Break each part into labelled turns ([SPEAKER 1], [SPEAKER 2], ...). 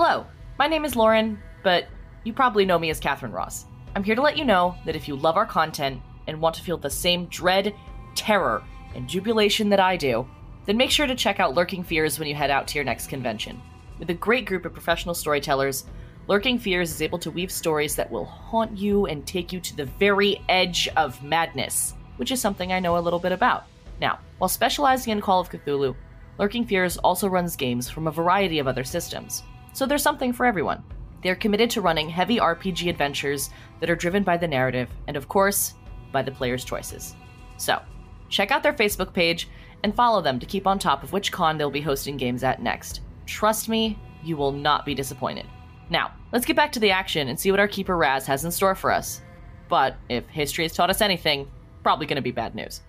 [SPEAKER 1] Hello, my name is Lauren, but you probably know me as Catherine Ross. I'm here to let you know that if you love our content and want to feel the same dread, terror, and jubilation that I do, then make sure to check out Lurking Fears when you head out to your next convention. With a great group of professional storytellers, Lurking Fears is able to weave stories that will haunt you and take you to the very edge of madness, which is something I know a little bit about. Now, while specializing in Call of Cthulhu, Lurking Fears also runs games from a variety of other systems, so there's something for everyone. They're committed to running heavy RPG adventures that are driven by the narrative and, of course, by the player's choices. So, check out their Facebook page and follow them to keep on top of which con they'll be hosting games at next. Trust me, you will not be disappointed. Now, let's get back to the action and see what our Keeper Raz has in store for us. But if history has taught us anything, probably going to be bad news.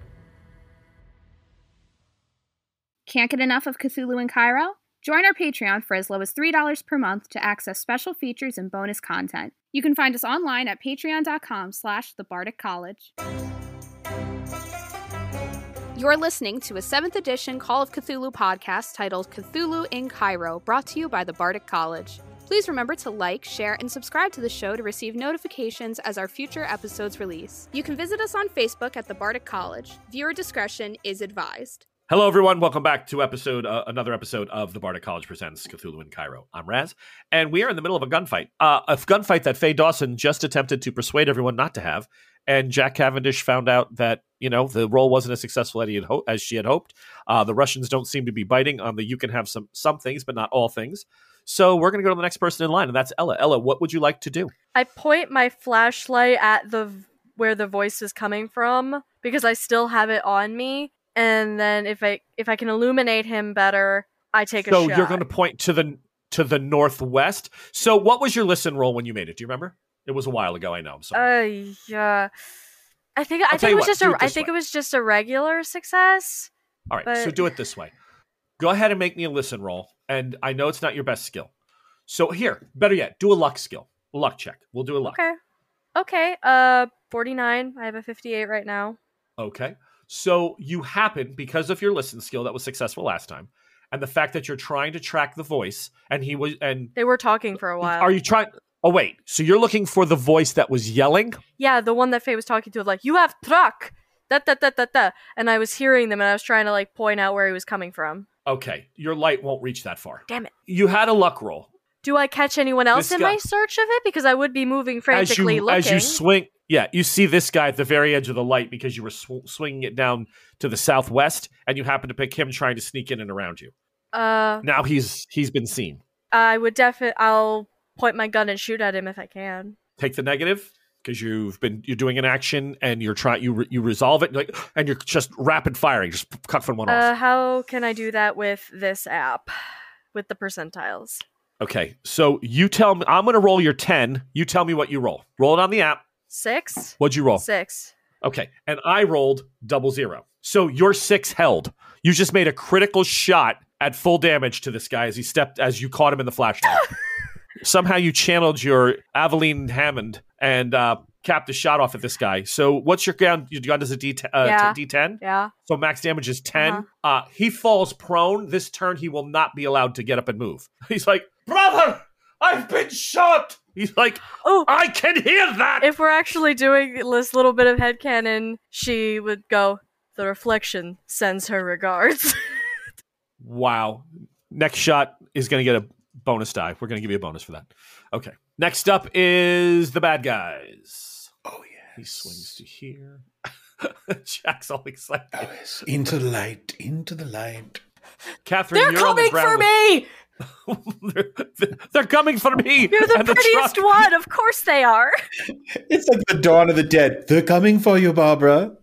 [SPEAKER 2] Can't get enough of Cthulhu in Cairo? Join our Patreon for as low as $3 per month to access special features and bonus content. You can find us online at patreon.com slash the College. You're listening to a 7th edition Call of Cthulhu podcast titled Cthulhu in Cairo, brought to you by the Bardic College. Please remember to like, share, and subscribe to the show to receive notifications as our future episodes release. You can visit us on Facebook at the Bardic College. Viewer discretion is advised.
[SPEAKER 3] Hello, everyone. Welcome back to episode uh, another episode of the Bardic College presents Cthulhu in Cairo. I'm Raz, and we are in the middle of a gunfight. Uh, a gunfight that Faye Dawson just attempted to persuade everyone not to have, and Jack Cavendish found out that you know the role wasn't as successful as, ho- as she had hoped. Uh, the Russians don't seem to be biting on the you can have some some things, but not all things. So we're going to go to the next person in line, and that's Ella. Ella, what would you like to do?
[SPEAKER 4] I point my flashlight at the where the voice is coming from because I still have it on me and then if I if I can illuminate him better, I take a shot.
[SPEAKER 3] so you're going to point to the to the northwest. So what was your listen roll when you made it? Do you remember? It was a while ago. I know. I'm sorry.
[SPEAKER 4] Uh, yeah. I think I
[SPEAKER 3] I'll tell
[SPEAKER 4] think it was
[SPEAKER 3] what,
[SPEAKER 4] just
[SPEAKER 3] do
[SPEAKER 4] a
[SPEAKER 3] it
[SPEAKER 4] I think
[SPEAKER 3] way.
[SPEAKER 4] it was just a regular success.
[SPEAKER 3] All right. So do it this way. Go ahead and make me a listen roll. And I know it's not your best skill. So here, better yet, do a luck skill, a luck check. We'll do a luck.
[SPEAKER 4] Okay. Okay. Uh, forty nine. I have a fifty eight right now.
[SPEAKER 3] Okay. So you happen, because of your listen skill that was successful last time, and the fact that you're trying to track the voice, and he was, and
[SPEAKER 4] They were talking for a while.
[SPEAKER 3] are you trying? Oh wait, so you're looking for the voice that was yelling?
[SPEAKER 4] Yeah, the one that Faye was talking to, like, you have truck. Da, da, da, da, da. And I was hearing them and I was trying to like point out where he was coming from.
[SPEAKER 3] Okay, your light won't reach that far.
[SPEAKER 4] Damn it.
[SPEAKER 3] You had a luck roll.
[SPEAKER 4] Do I catch anyone else
[SPEAKER 3] This
[SPEAKER 4] in
[SPEAKER 3] guy-
[SPEAKER 4] my search of it? Because I would be moving
[SPEAKER 3] As
[SPEAKER 4] frantically
[SPEAKER 3] you
[SPEAKER 4] looking.
[SPEAKER 3] as you swing, yeah, you see this guy at the very edge of the light because you were sw- swinging it down to the southwest, and you happen to pick him trying to sneak in and around you.
[SPEAKER 4] uh,
[SPEAKER 3] Now he's he's been seen.
[SPEAKER 4] I would definitely. I'll point my gun and shoot at him if I can.
[SPEAKER 3] Take the negative because you've been you're doing an action and you're trying you re- you resolve it like and you're just rapid firing, just cuffing one
[SPEAKER 4] Uh,
[SPEAKER 3] off.
[SPEAKER 4] how can I do that with this app? With the percentiles.
[SPEAKER 3] Okay, so you tell me. I'm going to roll your ten. You tell me what you roll. Roll it on the app.
[SPEAKER 4] Six?
[SPEAKER 3] What'd you roll?
[SPEAKER 4] Six.
[SPEAKER 3] Okay, and I rolled double zero. So your six held. You just made a critical shot at full damage to this guy as he stepped as you caught him in the flashlight. Somehow you channeled your Aveline Hammond and uh, capped a shot off at this guy. So what's your gun? Your gun is a D uh,
[SPEAKER 4] Yeah.
[SPEAKER 3] D10.
[SPEAKER 4] Yeah.
[SPEAKER 3] So max damage is 10.
[SPEAKER 4] Uh-huh.
[SPEAKER 3] Uh, he falls prone. This turn, he will not be allowed to get up and move. He's like, Brother, I've been shot. He's like,
[SPEAKER 4] Oh,
[SPEAKER 3] I can hear that.
[SPEAKER 4] if we're actually doing this little bit of headcanon, she would go, The reflection sends her regards.
[SPEAKER 3] wow. Next shot is going to get a bonus die. We're going to give you a bonus for that. Okay. Next up is the bad guys.
[SPEAKER 5] Oh yeah.
[SPEAKER 3] He swings to here. Jack's all excited.
[SPEAKER 5] Oh yes. Into the light. Into the light.
[SPEAKER 3] Catherine,
[SPEAKER 1] They're
[SPEAKER 3] you're on the
[SPEAKER 1] coming for
[SPEAKER 3] ground
[SPEAKER 1] me!
[SPEAKER 3] With- they're, they're coming for me.
[SPEAKER 4] You're the prettiest
[SPEAKER 3] truck-
[SPEAKER 4] one. Of course they are.
[SPEAKER 5] It's like the dawn of the dead. They're coming for you, Barbara.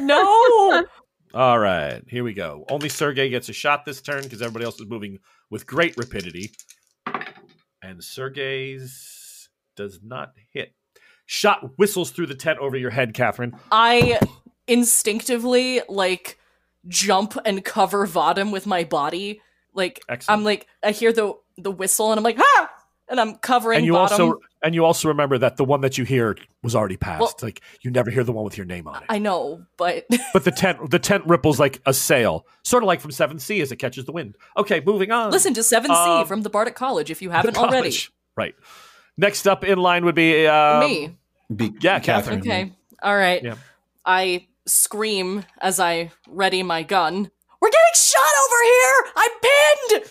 [SPEAKER 1] No!
[SPEAKER 3] All right, here we go. Only Sergey gets a shot this turn because everybody else is moving with great rapidity. And Sergey's does not hit. Shot whistles through the tent over your head, Catherine.
[SPEAKER 1] I instinctively like jump and cover Vadim with my body. Like
[SPEAKER 3] Excellent.
[SPEAKER 1] I'm like I hear the the whistle and I'm like ah, and I'm covering
[SPEAKER 3] and you
[SPEAKER 1] bottom.
[SPEAKER 3] also and you also remember that the one that you hear was already passed.
[SPEAKER 1] Well-
[SPEAKER 3] like you never hear the one with your name on it.
[SPEAKER 1] I know, but
[SPEAKER 3] but the tent the tent ripples like a sail, sort of like from Seven C as it catches the wind. Okay, moving on.
[SPEAKER 1] listen to 7C
[SPEAKER 3] Um,
[SPEAKER 1] from the Bardic College if you haven't already.
[SPEAKER 3] Right. Next up in line would be um,
[SPEAKER 1] Me.
[SPEAKER 5] Be-
[SPEAKER 3] Yeah,
[SPEAKER 5] Catherine.
[SPEAKER 1] Okay. All right.
[SPEAKER 3] Yeah.
[SPEAKER 1] I scream as I ready my gun. We're getting shot over here! I'm pinned!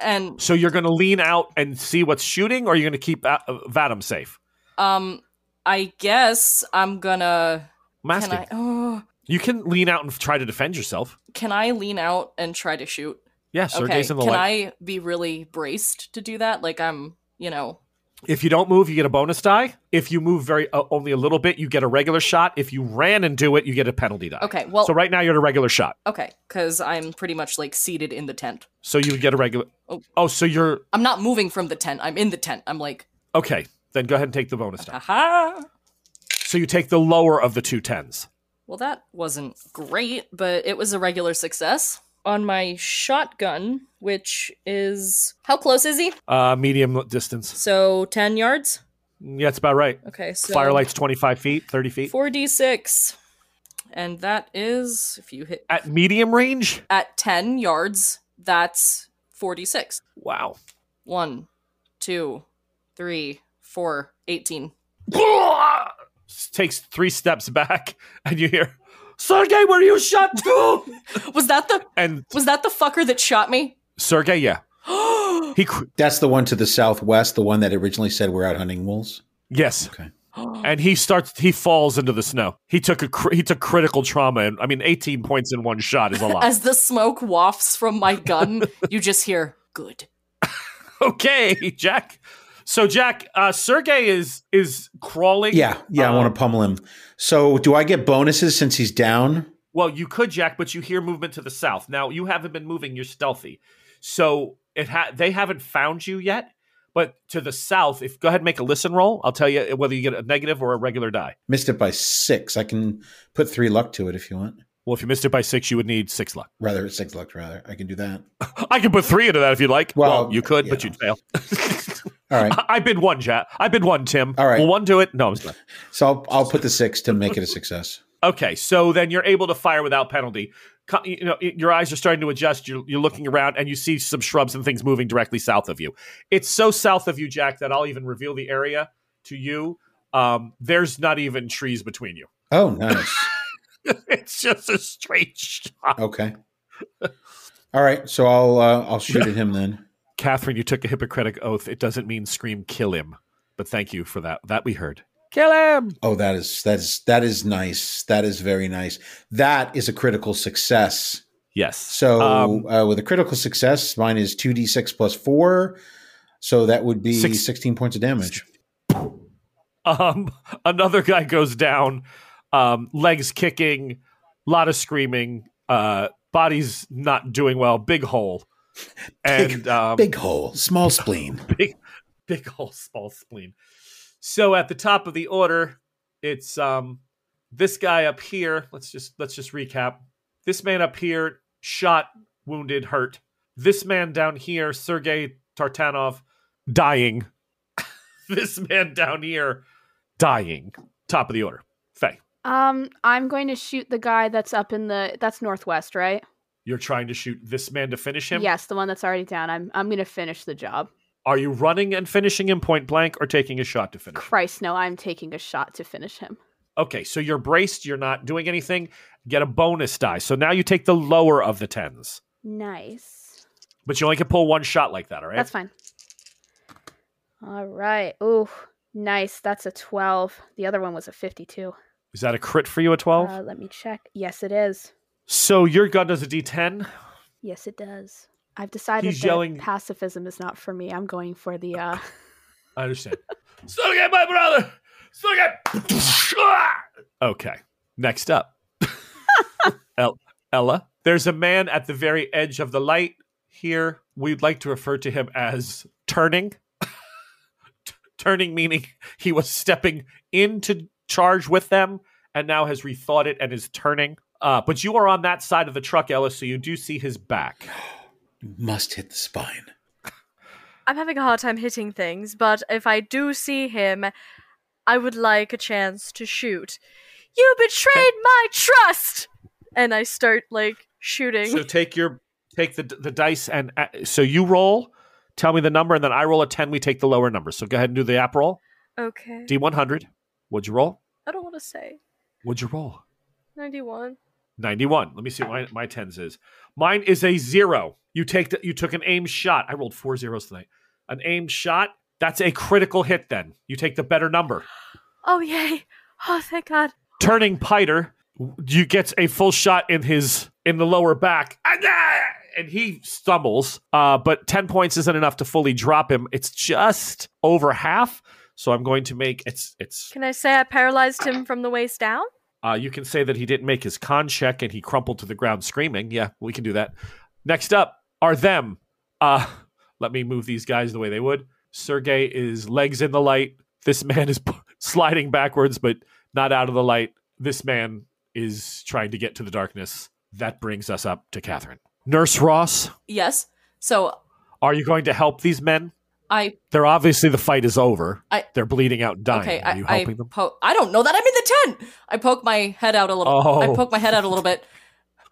[SPEAKER 1] And
[SPEAKER 3] So you're going to lean out and see what's shooting, or you're going to keep uh, Vadim safe?
[SPEAKER 1] um I guess I'm gonna
[SPEAKER 3] I'm
[SPEAKER 1] can I oh
[SPEAKER 3] You can lean out and try to defend yourself.
[SPEAKER 1] can I lean out and try to shoot?
[SPEAKER 3] Yeah,
[SPEAKER 1] Okay.
[SPEAKER 3] In the
[SPEAKER 1] Can
[SPEAKER 3] light.
[SPEAKER 1] I be really braced to do that? Like I'm, you know,
[SPEAKER 3] If you don't move, you get a bonus die. If you move very uh, only a little bit, you get a regular shot. If you ran and do it, you get a penalty die.
[SPEAKER 1] okay, well
[SPEAKER 3] So right now you're at a regular shot.
[SPEAKER 1] okay, cuz I'm pretty much like seated in the tent.
[SPEAKER 3] So you would get a regular.
[SPEAKER 1] Oh.
[SPEAKER 3] Oh, so you're
[SPEAKER 1] I'm not moving from the tent. I'm in the tent. I'm like,
[SPEAKER 3] okay. Then go ahead and take the bonus die.
[SPEAKER 1] haha.
[SPEAKER 3] So you take the lower of the two tens.
[SPEAKER 1] Well, that wasn't great, but it was a regular success. On my shotgun, which is how close is he?
[SPEAKER 3] Uh, medium distance.
[SPEAKER 1] So 10 yards?
[SPEAKER 3] Yeah, it's about right.
[SPEAKER 1] Okay, so
[SPEAKER 3] Firelight's 25 feet, 30 feet.
[SPEAKER 1] 4d6. And that is if you hit
[SPEAKER 3] At medium range?
[SPEAKER 1] at 10 yards, that's 46.
[SPEAKER 3] Wow.
[SPEAKER 1] One, two, three, four, 18.
[SPEAKER 3] Takes three steps back, and you hear, Sergey, where you shot to?
[SPEAKER 1] Was that the
[SPEAKER 3] and
[SPEAKER 1] was that the fucker that shot me?
[SPEAKER 3] Sergey, yeah. He, cr-
[SPEAKER 5] That's the one to the southwest, the one that originally said we're out hunting wolves.
[SPEAKER 3] yes.
[SPEAKER 5] Okay.
[SPEAKER 3] And he starts, he falls into the snow. He took a, cr- he took critical trauma. And I mean, 18 points in one shot is a lot.
[SPEAKER 1] As the smoke wafts from my gun, you just hear good.
[SPEAKER 3] okay, Jack. So Jack, uh, Sergey is, is crawling.
[SPEAKER 5] Yeah, yeah, I
[SPEAKER 3] Um,
[SPEAKER 5] want to pummel him. So, do I get bonuses since he's down?
[SPEAKER 3] Well, you could, Jack, but you hear movement to the south. Now you haven't been moving; you're stealthy, so it ha- they haven't found you yet. But to the south, if go ahead and make a listen roll, I'll tell you whether you get a negative or a regular die.
[SPEAKER 5] Missed it by six. I can put three luck to it if you want.
[SPEAKER 3] Well, if you missed it by six, you would need six luck.
[SPEAKER 5] Rather, six luck. Rather, I can do that.
[SPEAKER 3] I can put three into that if you'd like. Well,
[SPEAKER 5] Well,
[SPEAKER 3] you could,
[SPEAKER 5] you
[SPEAKER 3] but you'd fail.
[SPEAKER 5] All right.
[SPEAKER 3] I, I bid one, Jack. I bid one, Tim.
[SPEAKER 5] All right.
[SPEAKER 3] Will one do it? No, I'm just not.
[SPEAKER 5] So I'll, I'll put the six to make it a success.
[SPEAKER 3] Okay, so then you're able to fire without penalty. You know, your eyes are starting to adjust. You're, you're looking around, and you see some shrubs and things moving directly south of you. It's so south of you, Jack, that I'll even reveal the area to you. Um, there's not even trees between you.
[SPEAKER 5] Oh, nice.
[SPEAKER 3] it's just a straight shot.
[SPEAKER 5] Okay. All right. So I'll uh, I'll shoot at him then.
[SPEAKER 3] Catherine, you took a Hippocratic oath. It doesn't mean scream kill him, but thank you for that. That we heard. Kill him.
[SPEAKER 5] Oh, that is that is that is nice. That is very nice. That is a critical success.
[SPEAKER 3] Yes.
[SPEAKER 5] So
[SPEAKER 3] Um,
[SPEAKER 5] uh, with a critical success, mine is two d six plus four. So that would be
[SPEAKER 3] Six-
[SPEAKER 5] sixteen points of damage.
[SPEAKER 3] Um, another guy goes down, um, legs kicking, a lot of screaming, uh, body's not doing well, big hole, and um,
[SPEAKER 5] Big hole, small spleen.
[SPEAKER 3] big, big hole, small spleen. So at the top of the order, it's um, this guy up here. Let's just let's just recap. This man up here, shot, wounded, hurt. This man down here, Sergei Tartanov, dying. this man down here, dying. Top of the order.
[SPEAKER 2] Um, I'm going to shoot the guy that's up in the that's northwest, right?
[SPEAKER 3] you're trying to shoot this man to finish him.
[SPEAKER 2] Yes, the one that's already down. I'm I'm going to finish the job.
[SPEAKER 3] Are you running and finishing him point blank, or taking a shot to finish? him?
[SPEAKER 2] Christ, no, I'm taking a shot to finish him.
[SPEAKER 3] Okay, so you're braced. You're not doing anything. Get a bonus die. So now you take the lower of the tens,
[SPEAKER 2] Nice.
[SPEAKER 3] but you only can pull one shot like that. All right.
[SPEAKER 2] That's fine. All right. Ooh, nice. That's a 12. The other one was a 52.
[SPEAKER 3] Is that a crit for you? at twelve.
[SPEAKER 2] Uh, let me check. Yes, it is.
[SPEAKER 3] so your gun does a D10.
[SPEAKER 2] Yes, it does. I've decided
[SPEAKER 3] He's
[SPEAKER 2] that
[SPEAKER 3] yelling-
[SPEAKER 2] pacifism is not for me. I'm going for the uh
[SPEAKER 3] I understand. Still get my brother. Still get. okay. Next up, El- Ella. There's a man at the very edge of the light here. We'd like to refer to him as turning. T- turning meaning he was stepping into charge with them and now has rethought it and is turning. Uh, but you are on that side of the truck, Ellis, so you do see his back.
[SPEAKER 5] Must hit the spine.
[SPEAKER 4] I'm having a hard time hitting things, but if I do see him, I would like a chance to shoot. You betrayed my trust, and I start like shooting.
[SPEAKER 3] So take your take the the dice and uh, so you roll. Tell me the number, and then I roll a ten. We take the lower number. So go ahead and do the app roll.
[SPEAKER 4] okay,
[SPEAKER 3] D one hundred. What'd you roll?
[SPEAKER 4] I don't want to say
[SPEAKER 3] What'd you roll?
[SPEAKER 4] ninety-one.
[SPEAKER 3] 91. Let me see what my, my tens is. Mine is a zero. You take the, you took an aimed shot. I rolled four zeros tonight. An aimed shot. That's a critical hit. Then you take the better number.
[SPEAKER 4] Oh yay! Oh thank God.
[SPEAKER 3] Turning Piter, you gets a full shot in his in the lower back, and, and he stumbles. Uh, but ten points isn't enough to fully drop him. It's just over half. So I'm going to make it's it's.
[SPEAKER 4] Can I say I paralyzed him from the waist down?
[SPEAKER 3] Uh, you can say that he didn't make his con check and he crumpled to the ground screaming. Yeah, we can do that. Next up are them. Uh, let me move these guys the way they would. Sergey is legs in the light. This man is sliding backwards, but not out of the light. This man is trying to get to the darkness. That brings us up to Catherine. Nurse Ross,
[SPEAKER 1] Yes. So
[SPEAKER 3] are you going to help these men?
[SPEAKER 1] I
[SPEAKER 3] They're obviously the fight is over.
[SPEAKER 1] I-
[SPEAKER 3] They're bleeding out and dying.
[SPEAKER 1] okay.
[SPEAKER 3] are
[SPEAKER 1] I
[SPEAKER 3] you
[SPEAKER 1] I,
[SPEAKER 3] helping them?
[SPEAKER 1] po- I don't know that I'm in the tent. I poke my head out a little.
[SPEAKER 3] Oh.
[SPEAKER 1] I poke my head out a little bit.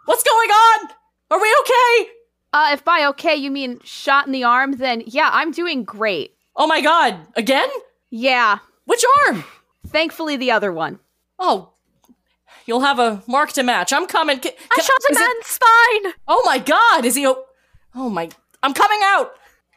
[SPEAKER 1] What's going on? Are we okay?
[SPEAKER 2] Uh, if by okay you mean shot in the arm, then yeah, I'm doing great.
[SPEAKER 1] Oh my god! Again?
[SPEAKER 2] Yeah,
[SPEAKER 1] Which arm?
[SPEAKER 2] thankfully the other one.
[SPEAKER 1] Oh, you'll have a mark to match. I'm coming. Ca-
[SPEAKER 4] I
[SPEAKER 1] ca-
[SPEAKER 4] shot a
[SPEAKER 1] is it-
[SPEAKER 4] man's spine.
[SPEAKER 1] oh my god! Is he? O- oh my! I'm coming out.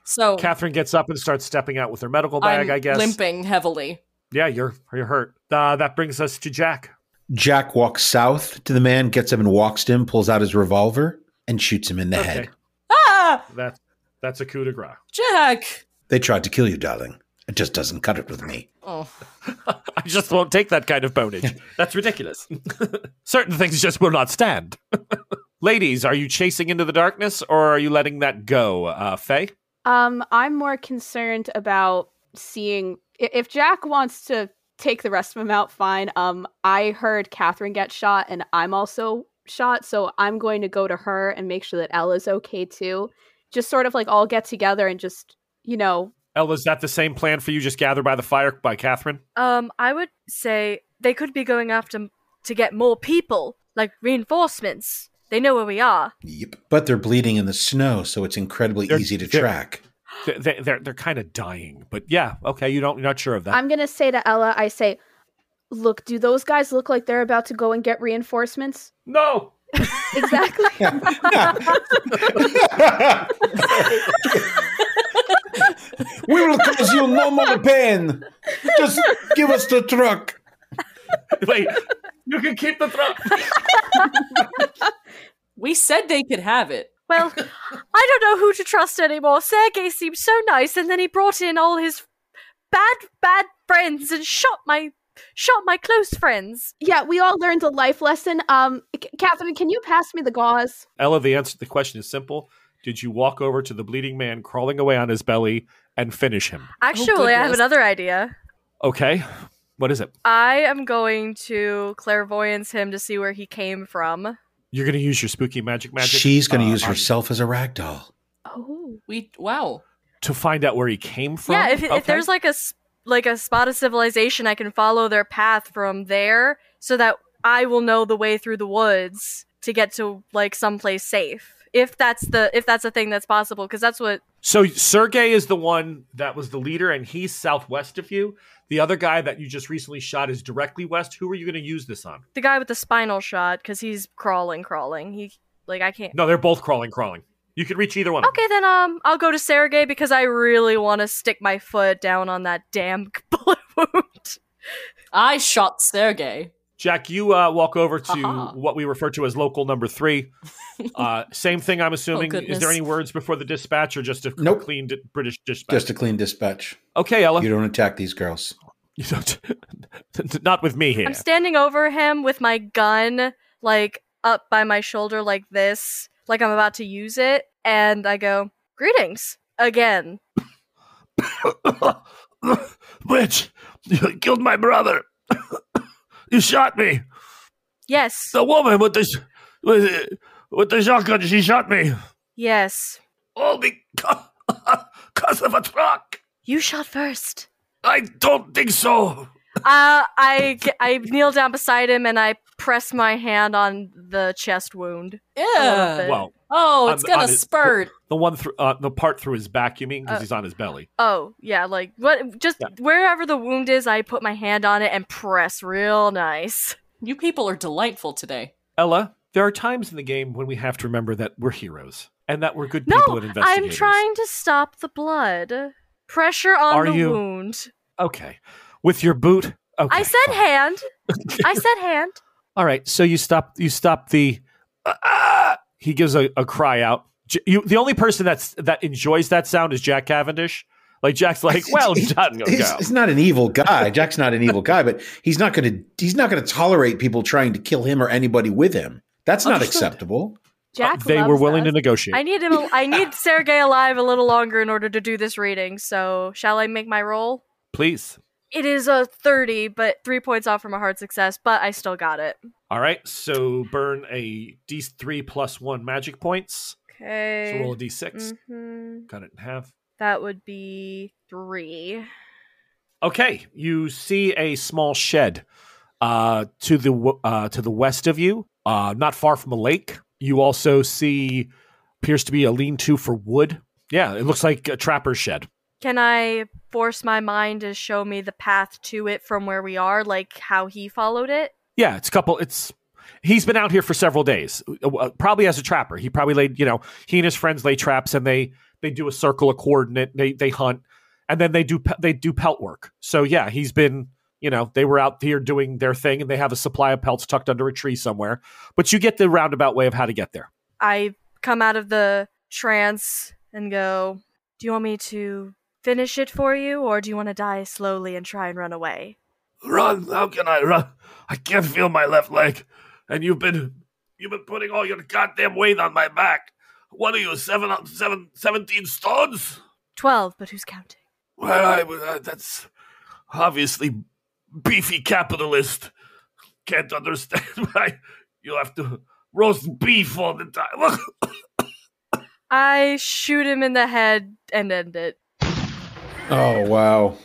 [SPEAKER 1] So
[SPEAKER 3] Catherine gets up and starts stepping out with her medical bag,
[SPEAKER 1] I'm
[SPEAKER 3] I guess.
[SPEAKER 1] limping heavily.
[SPEAKER 3] Yeah, you're you're hurt. Uh, that brings us to Jack.
[SPEAKER 5] Jack walks south to the man, gets him and walks to him, pulls out his revolver, and shoots him in the
[SPEAKER 3] Okay.
[SPEAKER 5] head.
[SPEAKER 1] Ah,
[SPEAKER 3] That's that's a coup de grace.
[SPEAKER 1] Jack.
[SPEAKER 5] They tried to kill you, darling. It just doesn't cut it with me.
[SPEAKER 1] Oh,
[SPEAKER 3] I just won't take that kind of bonage. That's ridiculous. Certain things just will not stand. Ladies, are you chasing into the darkness or are you letting that go? Uh, Faye?
[SPEAKER 2] Um, I'm more concerned about seeing if Jack wants to take the rest of them out. Fine. Um, I heard Catherine get shot, and I'm also shot, so I'm going to go to her and make sure that Ella's okay too. Just sort of like all get together and just you know
[SPEAKER 3] Ella, is that the same plan for you? Just gather by the fire by Catherine?
[SPEAKER 4] Um, I would say they could be going after to get more people, like reinforcements. They know where we are.
[SPEAKER 5] Yep. But they're bleeding in the snow, so it's incredibly
[SPEAKER 3] They're-
[SPEAKER 5] easy to
[SPEAKER 3] they're-
[SPEAKER 5] track.
[SPEAKER 3] They- They, they're they're kind of dying, but yeah, okay. You don't you're not sure of that.
[SPEAKER 2] I'm gonna say to Ella, I say, look, do those guys look like they're about to go and get reinforcements?
[SPEAKER 3] no,
[SPEAKER 2] Exactly.
[SPEAKER 5] we will cause you no more pain. Just give us the truck.
[SPEAKER 3] wait. You can keep the truck.
[SPEAKER 1] we said they could have it.
[SPEAKER 4] Well, I don't know who to trust anymore. Sergey seemed so nice, and then he brought in all his bad, bad friends and shot my shot my close friends.
[SPEAKER 2] yeah, we all learned a life lesson. Um, C- Catherine, can you pass me the gauze?
[SPEAKER 3] Ella, the answer to the question is simple. Did you walk over to the bleeding man crawling away on his belly and finish him?
[SPEAKER 4] Actually, I have another idea.
[SPEAKER 3] Okay. What is it?
[SPEAKER 4] I am going to clairvoyance him to see where he came from.
[SPEAKER 3] You're going to use your spooky magic magic.
[SPEAKER 5] She's going to
[SPEAKER 3] uh,
[SPEAKER 5] use herself as a rag doll.
[SPEAKER 2] Oh,
[SPEAKER 1] We wow.
[SPEAKER 3] to find out where he came from.
[SPEAKER 4] Yeah, if,
[SPEAKER 3] Okay.
[SPEAKER 4] if there's like a s- like a spot of civilization, I can follow their path from there, so that I will know the way through the woods to get to like someplace safe. If that's the if that's a thing that's possible, because that's what
[SPEAKER 3] so Sergey is the one that was the leader, and he's southwest of you. The other guy that you just recently shot is directly west. Who are you going to use this on?
[SPEAKER 4] the guy with the spinal shot, because he's crawling, crawling. He like I can't.
[SPEAKER 3] No, they're both crawling, crawling. You can reach either one. of them.
[SPEAKER 4] Okay, then um, I'll go to Sergey because I really want to stick my foot down on that damn bullet wound.
[SPEAKER 1] I shot Sergey.
[SPEAKER 3] Jack, you uh, walk over to
[SPEAKER 1] Aha.
[SPEAKER 3] what we refer to as local number three. Uh, same thing, I'm assuming. is there any words before the dispatch or just a
[SPEAKER 5] Nope.
[SPEAKER 3] clean di- British dispatch?
[SPEAKER 5] Just a clean dispatch.
[SPEAKER 3] okay, Ella.
[SPEAKER 5] You don't attack these girls.
[SPEAKER 3] You don't. not with me here.
[SPEAKER 4] I'm standing over him with my gun, like up by my shoulder, like this, like I'm about to use it, and I go, "Greetings again."
[SPEAKER 3] Bitch, you killed my brother. You shot me.
[SPEAKER 4] Yes,
[SPEAKER 3] The woman with the with, with the shotgun, she shot me.
[SPEAKER 4] yes.
[SPEAKER 3] All because Cause of a truck.
[SPEAKER 4] You shot first.
[SPEAKER 3] I don't think so.
[SPEAKER 4] Uh, I I kneel down beside him and I press my hand on the chest wound.
[SPEAKER 1] Yeah.
[SPEAKER 3] Well,
[SPEAKER 1] Oh, it's
[SPEAKER 3] the-
[SPEAKER 1] gonna
[SPEAKER 3] on his-
[SPEAKER 1] spurt.
[SPEAKER 3] the one through uh, the part through his back, you mean? Because
[SPEAKER 4] Uh,
[SPEAKER 3] he's on his belly.
[SPEAKER 4] Oh yeah, like what? Just
[SPEAKER 3] Yeah.
[SPEAKER 4] wherever the wound is, I put my hand on it and press real nice.
[SPEAKER 1] You people are delightful today.
[SPEAKER 3] Ella, there are times in the game when we have to remember that we're heroes and that we're good
[SPEAKER 4] No,
[SPEAKER 3] people and
[SPEAKER 4] I'm trying to stop the blood. Pressure on
[SPEAKER 3] Are
[SPEAKER 4] the
[SPEAKER 3] you?
[SPEAKER 4] wound.
[SPEAKER 3] Okay, with your boot. Okay,
[SPEAKER 4] I said hand. I said hand.
[SPEAKER 3] All right, so you stop. You stop the. Ah! He gives a, a cry out. J- You, the only person that's that enjoys that sound is Jack Cavendish. Like Jack's like, well
[SPEAKER 5] He's-
[SPEAKER 3] done,
[SPEAKER 5] He's,
[SPEAKER 3] go.
[SPEAKER 5] he's not an evil guy. Jack's not an evil guy, but he's not going to he's not going to tolerate people trying to kill him or anybody with him. That's not acceptable.
[SPEAKER 4] Jack.
[SPEAKER 3] Uh, they were
[SPEAKER 4] loves
[SPEAKER 3] willing to negotiate.
[SPEAKER 4] I need him. I need Sergey alive a little longer in order to do this reading. So, shall I make my roll?
[SPEAKER 3] Please.
[SPEAKER 4] It is a thirty, but three points off from a hard success. But I still got it.
[SPEAKER 3] All right, so burn a D3 plus one magic points.
[SPEAKER 4] Okay.
[SPEAKER 3] So roll a D6.
[SPEAKER 4] Mhm.
[SPEAKER 3] Cut it in half.
[SPEAKER 4] That would be three.
[SPEAKER 3] Okay, you see a small shed uh, to the w- uh, to the west of you, uh, not far from a lake. You also see appears to be a lean-to for wood. Yeah, it looks like a trapper's shed.
[SPEAKER 4] Can I force my mind to show me the path to it from where we are, like how he followed it?
[SPEAKER 3] Yeah, it's a couple. It's he's been out here for several days, uh, probably as a trapper. He probably laid, you know, he and his friends lay traps, and they they do a circle, a coordinate. They they hunt, and then they do they do pelt work. So yeah, he's been, you know, they were out here doing their thing, and they have a supply of pelts tucked under a tree somewhere. But you get the roundabout way of how to get there.
[SPEAKER 4] I come out of the trance and go, Do you want me to finish it for you, or do you want to die slowly and try and run away?
[SPEAKER 3] Run! How can I run? I can't feel my left leg, and you've been you've been putting all your goddamn weight on my back. What are you, seven, seven, 17 stones?
[SPEAKER 4] Twelve, but who's counting?
[SPEAKER 3] Well, I, uh, that's obviously beefy capitalist. Can't understand why you have to roast beef all the time.
[SPEAKER 4] I shoot him in the head and end it.
[SPEAKER 5] Oh wow.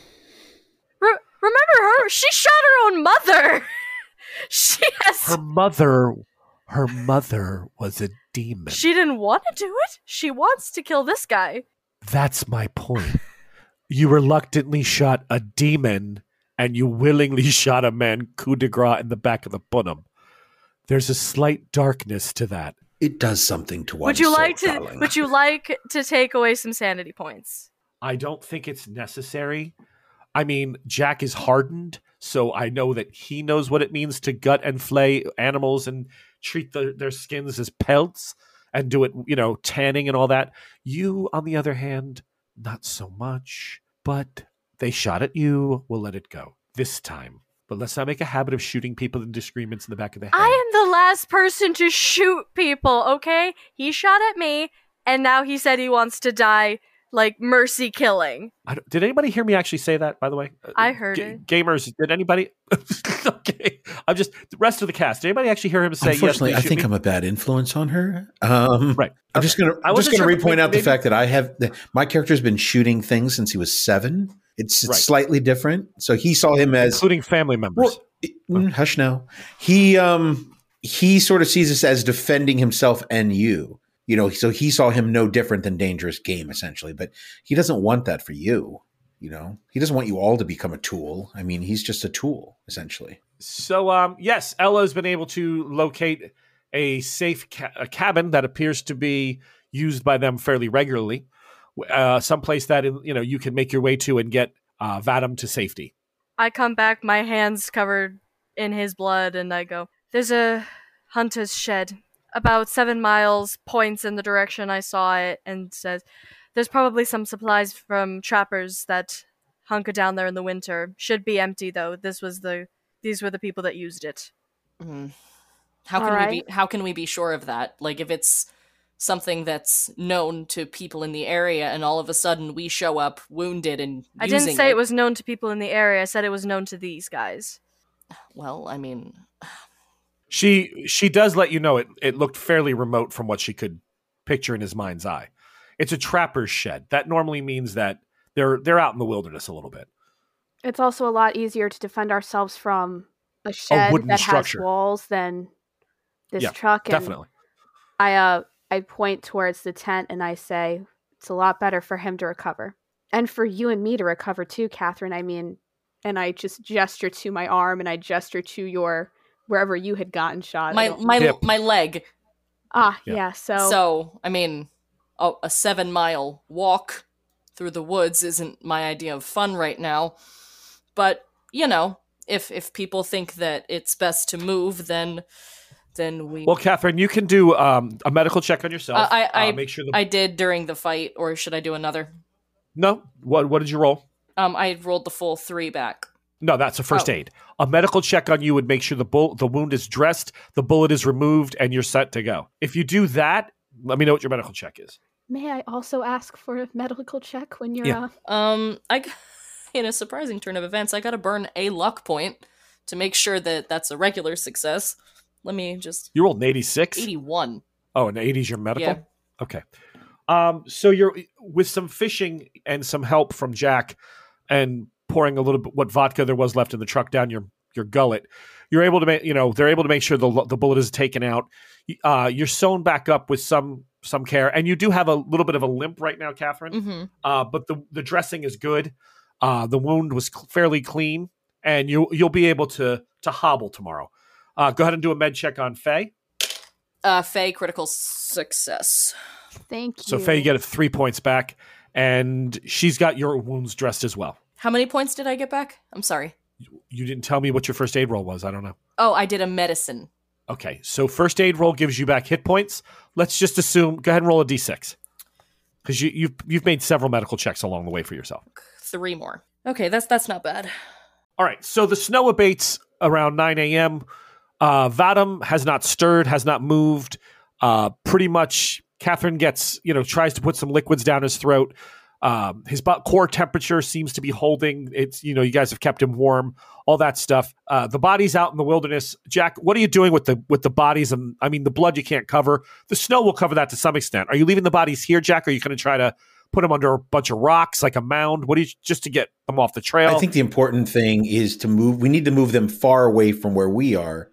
[SPEAKER 4] Re- remember her? She shot her own mother. she has.
[SPEAKER 3] her mother, her mother was a demon.
[SPEAKER 4] She didn't want to do it. She wants to kill this guy.
[SPEAKER 3] That's my point. you reluctantly shot a demon, and you willingly shot a man coup de grace in the back of the punum. There's a slight darkness to that.
[SPEAKER 5] It does something to one.
[SPEAKER 4] would you
[SPEAKER 5] soul,
[SPEAKER 4] like to?
[SPEAKER 5] darling.
[SPEAKER 4] Would you like to take away some sanity points?
[SPEAKER 3] I don't think it's necessary. I mean, Jack is hardened, so I know that he knows what it means to gut and flay animals and treat the, their skins as pelts and do it, you know, tanning and all that. You, on the other hand, not so much. But they shot at you. We'll let it go this time. But let's not make a habit of shooting people in disagreements in the back of the head.
[SPEAKER 4] I am the last person to shoot people. Okay, he shot at me, and now he said he wants to die like mercy killing.
[SPEAKER 3] I don't- did anybody hear me actually say that? By the way, Uh,
[SPEAKER 4] I heard
[SPEAKER 3] Ga-
[SPEAKER 4] it.
[SPEAKER 3] Gamers, did anybody? okay, I'm just the rest of the cast. Did anybody actually hear him say?
[SPEAKER 5] Unfortunately,
[SPEAKER 3] yes,
[SPEAKER 5] I think
[SPEAKER 3] shoot
[SPEAKER 5] I'm a bad influence on her. Um,
[SPEAKER 3] Right.
[SPEAKER 5] I'm just gonna
[SPEAKER 3] I
[SPEAKER 5] I'm just gonna
[SPEAKER 3] sure,
[SPEAKER 5] repoint
[SPEAKER 3] but
[SPEAKER 5] out the
[SPEAKER 3] maybe-
[SPEAKER 5] fact that I have the, my character's been shooting things since he was seven. It's, it's
[SPEAKER 3] Right.
[SPEAKER 5] slightly different. So he saw him as
[SPEAKER 3] including family members.
[SPEAKER 5] well, mm, hush now. He um he sort of sees us as defending himself and you. You know, so he saw him no different than dangerous game essentially, but he doesn't want that for you. You know, he doesn't want you all to become a tool. I mean, he's just a tool essentially.
[SPEAKER 3] So, um, yes, Ella's been able to locate a safe ca- a cabin that appears to be used by them fairly regularly. Uh, someplace that you know you can make your way to and get uh, Vadim to safety.
[SPEAKER 4] I come back, my hands covered in his blood, and I go, There's a hunter's shed about seven miles, points in the direction I saw it, and says, There's probably some supplies from trappers that hunker down there in the winter. Should be empty though. This was the these were the people that used it.
[SPEAKER 1] Mm. How can
[SPEAKER 4] All
[SPEAKER 1] we be how can we be sure of that? Like if it's something that's known to people in the area and all of a sudden we show up wounded and
[SPEAKER 4] I didn't say it was known to people in the area, I said it was known to these guys.
[SPEAKER 1] well, I mean,
[SPEAKER 3] She she does let you know it it looked fairly remote from what she could picture in his mind's eye. It's a trapper's shed. That normally means that they're they're out in the wilderness a little bit.
[SPEAKER 2] It's also a lot easier to defend ourselves from a shed
[SPEAKER 3] wooden
[SPEAKER 2] that
[SPEAKER 3] structure.
[SPEAKER 2] has walls than this
[SPEAKER 3] Yeah,
[SPEAKER 2] truck. And
[SPEAKER 3] Definitely.
[SPEAKER 2] I uh I point towards the tent and I say it's a lot better for him to recover. And for you and me to recover too, Catherine. I mean and I just gesture to my arm and I gesture to your wherever you had gotten shot.
[SPEAKER 1] My my
[SPEAKER 3] Hip.
[SPEAKER 1] my leg.
[SPEAKER 2] ah
[SPEAKER 3] Yeah.
[SPEAKER 2] yeah, so,
[SPEAKER 1] So I mean, a, a seven mile walk through the woods isn't my idea of fun right now. But you know, if if people think that it's best to move, then then we.
[SPEAKER 3] Well, Catherine, you can do um, a medical check on yourself.
[SPEAKER 1] Uh, I-
[SPEAKER 3] Uh,
[SPEAKER 1] I-
[SPEAKER 3] make sure the
[SPEAKER 1] I did during the fight, or should I do another?
[SPEAKER 3] no. What what did you roll?
[SPEAKER 1] Um, I rolled the full three back.
[SPEAKER 3] No, that's a first
[SPEAKER 1] Oh.
[SPEAKER 3] aid. A medical check on you would make sure the bull- the wound is dressed, the bullet is removed, and you're set to go. If you do that, let me know what your medical check is.
[SPEAKER 2] may I also ask for a medical check when you're
[SPEAKER 3] Yeah.
[SPEAKER 2] uh
[SPEAKER 1] Um, I in a surprising turn of events, I got to burn a luck point to make sure that that's a regular success. Let me just
[SPEAKER 3] You rolled an 86.
[SPEAKER 1] eighty-one.
[SPEAKER 3] Oh, an 80 is your medical?
[SPEAKER 1] Yeah.
[SPEAKER 3] Okay. Um, so you're with some fishing and some help from Jack and pouring a little bit what vodka there was left in the truck down your your gullet. You're able to make you know they're able to make sure the the bullet is taken out. Uh, you're sewn back up with some some care, and you do have a little bit of a limp right now, Catherine.
[SPEAKER 1] Mm-hmm.
[SPEAKER 3] Uh, but the the dressing is good. Uh, the wound was cl- fairly clean, and you you'll be able to to hobble tomorrow. Uh, go ahead and do a med check on Faye.
[SPEAKER 1] Uh, Faye critical success.
[SPEAKER 2] thank you.
[SPEAKER 3] So Faye, you get three points back, and she's got your wounds dressed as well.
[SPEAKER 1] How many points did I get back? I'm sorry.
[SPEAKER 3] You didn't tell me what your first aid roll was. I don't know.
[SPEAKER 1] Oh, I did a medicine.
[SPEAKER 3] Okay, so first aid roll gives you back hit points. Let's just assume. Go ahead and roll a d6 because you, you've you've made several medical checks along the way for yourself.
[SPEAKER 1] Three more. Okay, that's that's not bad.
[SPEAKER 3] All right, so the snow abates around 9 a.m. Uh, Vadim has not stirred, has not moved. Uh, pretty much, Catherine gets, you know, tries to put some liquids down his throat. Um, his core temperature seems to be holding. It's, you know, you guys have kept him warm, all that stuff. Uh, the body's out in the wilderness. Jack, what are you doing with the with the bodies? And I mean, the blood you can't cover. The snow will cover that to some extent. Are you leaving the bodies here, Jack? Or are you going to try to put them under a bunch of rocks, like a mound? What do you just to get them off the trail?
[SPEAKER 5] I think the important thing is to move. We need to move them far away from where we are.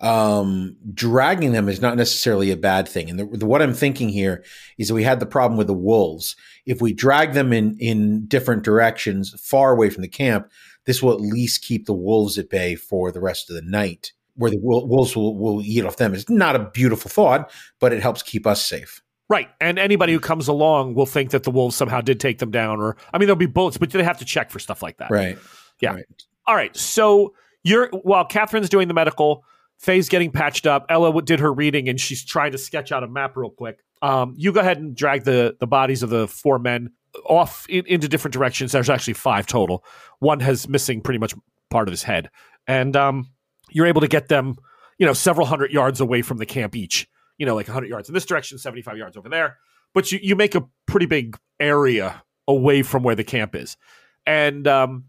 [SPEAKER 5] Um, dragging them is not necessarily a bad thing. And the, the, what I'm thinking here is that we had the problem with the wolves. If we drag them in in different directions, far away from the camp, this will at least keep the wolves at bay for the rest of the night. Where the wolves will, will eat off them. It's not a beautiful thought, but it helps keep us safe.
[SPEAKER 3] Right. And anybody who comes along will think that the wolves somehow did take them down or I mean there'll be bullets, but they have to check for stuff like that.
[SPEAKER 5] Right.
[SPEAKER 3] Yeah.
[SPEAKER 5] Right.
[SPEAKER 3] All right. So you're while Catherine's doing the medical, Faye's getting patched up. Ella did her reading and she's trying to sketch out a map real quick. Um, you go ahead and drag the the bodies of the four men off in, into different directions. There's actually five total. One has missing pretty much part of his head, and um, you're able to get them, you know, several hundred yards away from the camp each. You know, like 100 yards in this direction, 75 yards over there. But you you make a pretty big area away from where the camp is, and um,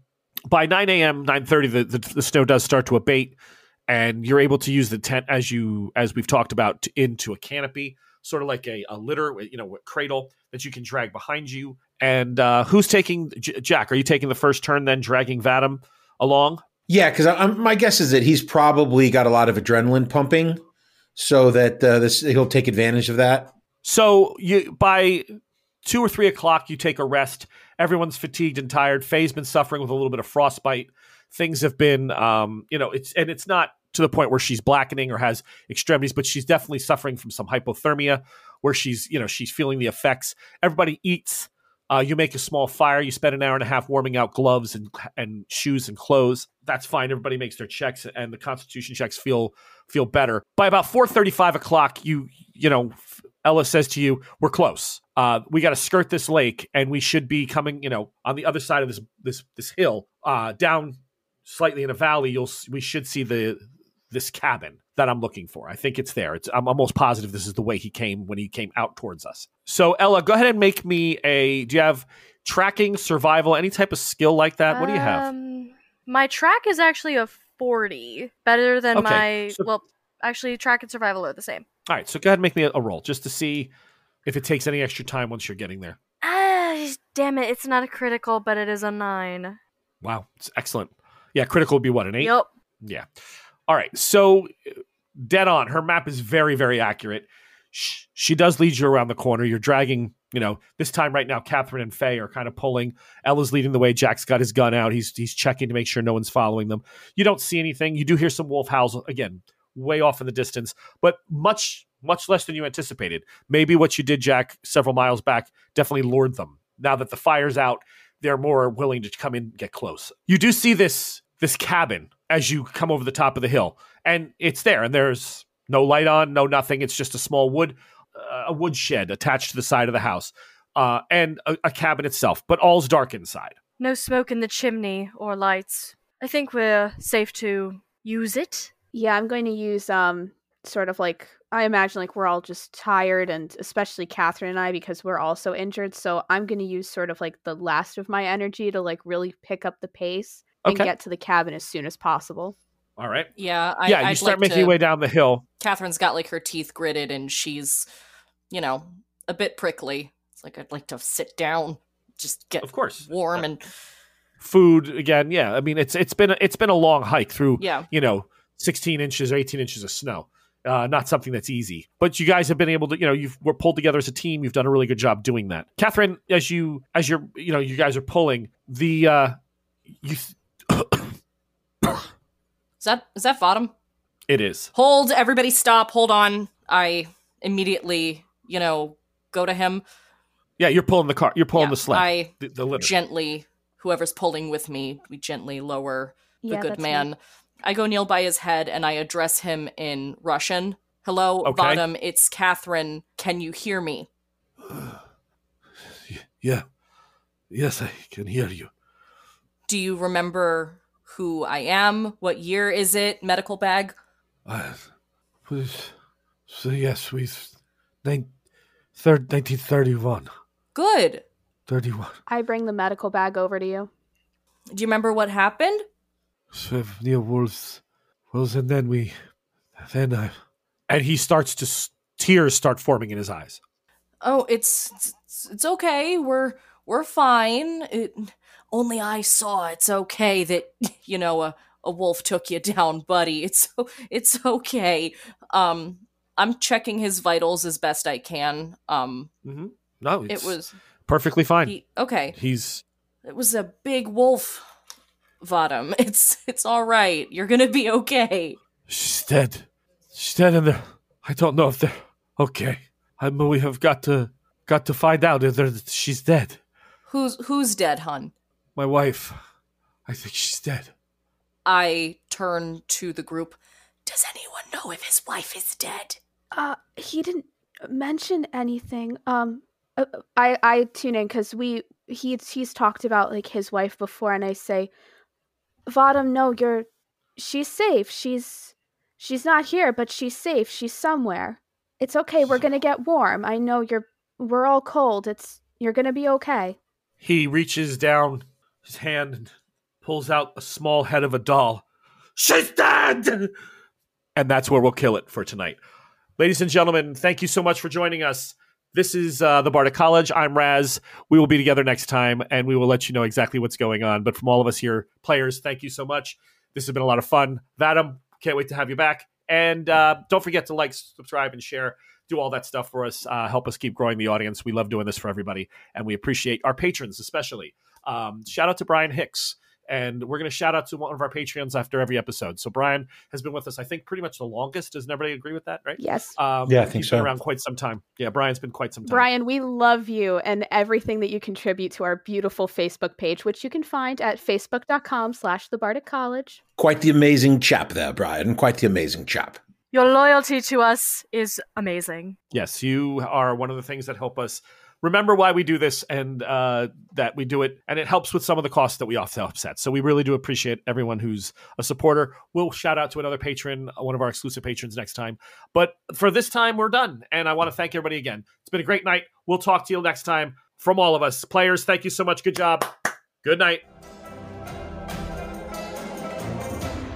[SPEAKER 3] by 9 a.m., 9:30, the, the the snow does start to abate, and you're able to use the tent as you as we've talked about to, into a canopy, sort of like a, a litter, you know, a cradle that you can drag behind you. And uh, who's taking J- Jack? Are you taking the first turn, then dragging Vadim along?
[SPEAKER 5] Yeah, because my guess is that he's probably got a lot of adrenaline pumping, so that uh, this he'll take advantage of that.
[SPEAKER 3] So you by two or three o'clock, you take a rest. Everyone's fatigued and tired. Faye's been suffering with a little bit of frostbite. Things have been, um, you know, it's and it's not to the point where she's blackening or has extremities, but she's definitely suffering from some hypothermia, where she's, you know, she's feeling the effects. Everybody eats. Uh, you make a small fire. You spend an hour and a half warming out gloves and and shoes and clothes. That's fine. Everybody makes their checks, and the Constitution checks feel feel better. By about four thirty five o'clock, you you know Ella says to you, "We're close. Uh, we got to skirt this lake, and we should be coming, you know, on the other side of this this this hill, uh, down slightly in a valley. You'll we should see the this cabin that I'm looking for. I think it's there. It's I'm almost positive this is the way he came when he came out towards us. So Ella, go ahead and make me a. Do you have tracking, survival, any type of skill like that? What do you have?
[SPEAKER 4] Um, my track is actually a 40. Better than
[SPEAKER 3] Okay,
[SPEAKER 4] my.
[SPEAKER 3] so-
[SPEAKER 4] well, actually, track and survival are the same.
[SPEAKER 3] All right, so go ahead and make me a, a roll just to see if it takes any extra time once you're getting there.
[SPEAKER 4] Ah, damn it! It's not a critical, but it is a nine.
[SPEAKER 3] Wow, it's excellent. Yeah, critical would be what an eight.
[SPEAKER 4] Yup.
[SPEAKER 3] Yeah. All right. So dead on. Her map is very, very accurate. Sh- She does lead you around the corner. You're dragging, you know, this time right now, Catherine and Faye are kind of pulling. Ella's leading the way. Jack's got his gun out. He's he's checking to make sure no one's following them. You don't see anything. You do hear some wolf howls again, way off in the distance, but much, much less than you anticipated. Maybe what you did, Jack, several miles back, definitely lured them. Now that the fire's out, they're more willing to come in and get close. You do see this this cabin as you come over the top of the hill, and it's there, and there's no light on, no nothing. It's just a small wood uh, a woodshed attached to the side of the house, uh, and a, a cabin itself, but all's dark inside.
[SPEAKER 4] No smoke in the chimney or lights. I think we're safe to use it.
[SPEAKER 2] Yeah, I'm going to use um sort of like I imagine like we're all just tired and especially Catherine and I because we're also injured. So I'm gonna use sort of like the last of my energy to like really pick up the pace and
[SPEAKER 3] Okay.
[SPEAKER 2] get to the cabin as soon as possible.
[SPEAKER 3] All right.
[SPEAKER 1] Yeah, I,
[SPEAKER 3] yeah,
[SPEAKER 1] I'd
[SPEAKER 3] you start
[SPEAKER 1] like
[SPEAKER 3] making
[SPEAKER 1] to-
[SPEAKER 3] your way down the hill.
[SPEAKER 1] Catherine's got like her teeth gritted and she's, you know, a bit prickly. It's like I'd like to sit down, just get
[SPEAKER 3] Of course.
[SPEAKER 1] warm and
[SPEAKER 3] Food again. Yeah. I mean, it's it's been a, it's been a long hike through
[SPEAKER 1] yeah.
[SPEAKER 3] you know 16 inches or 18 inches of snow. Uh, not something that's easy, but you guys have been able to, you know, you've we're pulled together as a team. You've done a really good job doing that, Catherine. As you, as you're, you know, you guys are pulling the, uh, you,
[SPEAKER 1] Is that is that Vadim?
[SPEAKER 3] it is
[SPEAKER 1] Hold, everybody stop, hold on. I immediately, you know, go to him.
[SPEAKER 3] yeah. You're pulling the car. You're pulling
[SPEAKER 1] Yeah,
[SPEAKER 3] the sled.
[SPEAKER 1] I
[SPEAKER 3] the, the litter.
[SPEAKER 1] gently, whoever's pulling with me, we gently lower the
[SPEAKER 2] yeah,
[SPEAKER 1] good man.
[SPEAKER 2] me.
[SPEAKER 1] I go kneel by his head and I address him in Russian. Hello,
[SPEAKER 3] Okay.
[SPEAKER 1] Vadim, it's Catherine. Can you hear me?
[SPEAKER 3] yeah. Yes, I can hear you.
[SPEAKER 1] Do you remember who I am? What year is it? Medical bag?
[SPEAKER 3] Uh, so yes, we, nine, third, 1931,
[SPEAKER 1] Good.
[SPEAKER 3] 31.
[SPEAKER 2] I bring the medical bag over to you.
[SPEAKER 1] Do you remember what happened?
[SPEAKER 3] So near wolves, wolves, and then we, then I, and he starts to tears start forming in his eyes.
[SPEAKER 1] Oh, it's it's, it's okay. We're we're fine. It, only I saw. It's okay that you know a, a wolf took you down, buddy. It's it's okay. Um, I'm checking his vitals as best I can. Um,
[SPEAKER 3] Mm-hmm. No,
[SPEAKER 1] it was
[SPEAKER 3] perfectly fine.
[SPEAKER 1] he, okay.
[SPEAKER 3] He's
[SPEAKER 1] It was a big wolf. Vadim. It's it's all right. You're gonna be okay.
[SPEAKER 3] she's dead. She's dead, in they're, I don't know if they're okay. I mean, we have got to got to find out if she's dead.
[SPEAKER 1] Who's who's dead, hun?
[SPEAKER 3] My wife, I think she's dead.
[SPEAKER 1] I turn to the group. Does anyone know if his wife is dead?
[SPEAKER 2] Uh, he didn't mention anything. Um, uh, I I tune in because we he's he's talked about like his wife before, and I say, Vadim, no, you're she's safe. She's she's not here, but she's safe. She's somewhere. It's okay. We're gonna get warm. I know you're. We're all cold. It's you're gonna be okay.
[SPEAKER 3] He reaches down his hand and pulls out a small head of a doll. She's dead! And that's where we'll kill it for tonight. Ladies and gentlemen, thank you so much for joining us. This is uh, the Bardic College. I'm Raz. We will be together next time, and we will let you know exactly what's going on. But from all of us here, players, thank you so much. This has been a lot of fun. Vadim, can't wait to have you back. And uh, don't forget to like, subscribe, and share. Do all that stuff for us. Uh, help us keep growing the audience. We love doing this for everybody, and we appreciate our patrons especially. Um, shout out to Brian Hicks. And we're going to shout out to one of our Patreons after every episode. So Brian has been with us, I think, pretty much the longest. Does everybody agree with that? Right?
[SPEAKER 2] Yes,
[SPEAKER 3] Um,
[SPEAKER 5] Yeah, I think
[SPEAKER 3] he's been
[SPEAKER 5] so.
[SPEAKER 3] around quite some time. Yeah, Brian's been quite some time.
[SPEAKER 2] Brian, we love you and everything that you contribute to our beautiful Facebook page, which you can find at facebook.com slash the Bardic College.
[SPEAKER 5] Quite the amazing chap there, Brian. Quite the amazing chap.
[SPEAKER 4] Your loyalty to us is amazing.
[SPEAKER 3] Yes, you are one of the things that help us remember why we do this and uh, that we do it. And it helps with some of the costs that we often upset. So we really do appreciate everyone who's a supporter. We'll shout out to another patron, one of our exclusive patrons next time. But for this time, we're done. And I want to thank everybody again. It's been a great night. We'll talk to you next time from all of us. Players, thank you so much. Good job. Good night.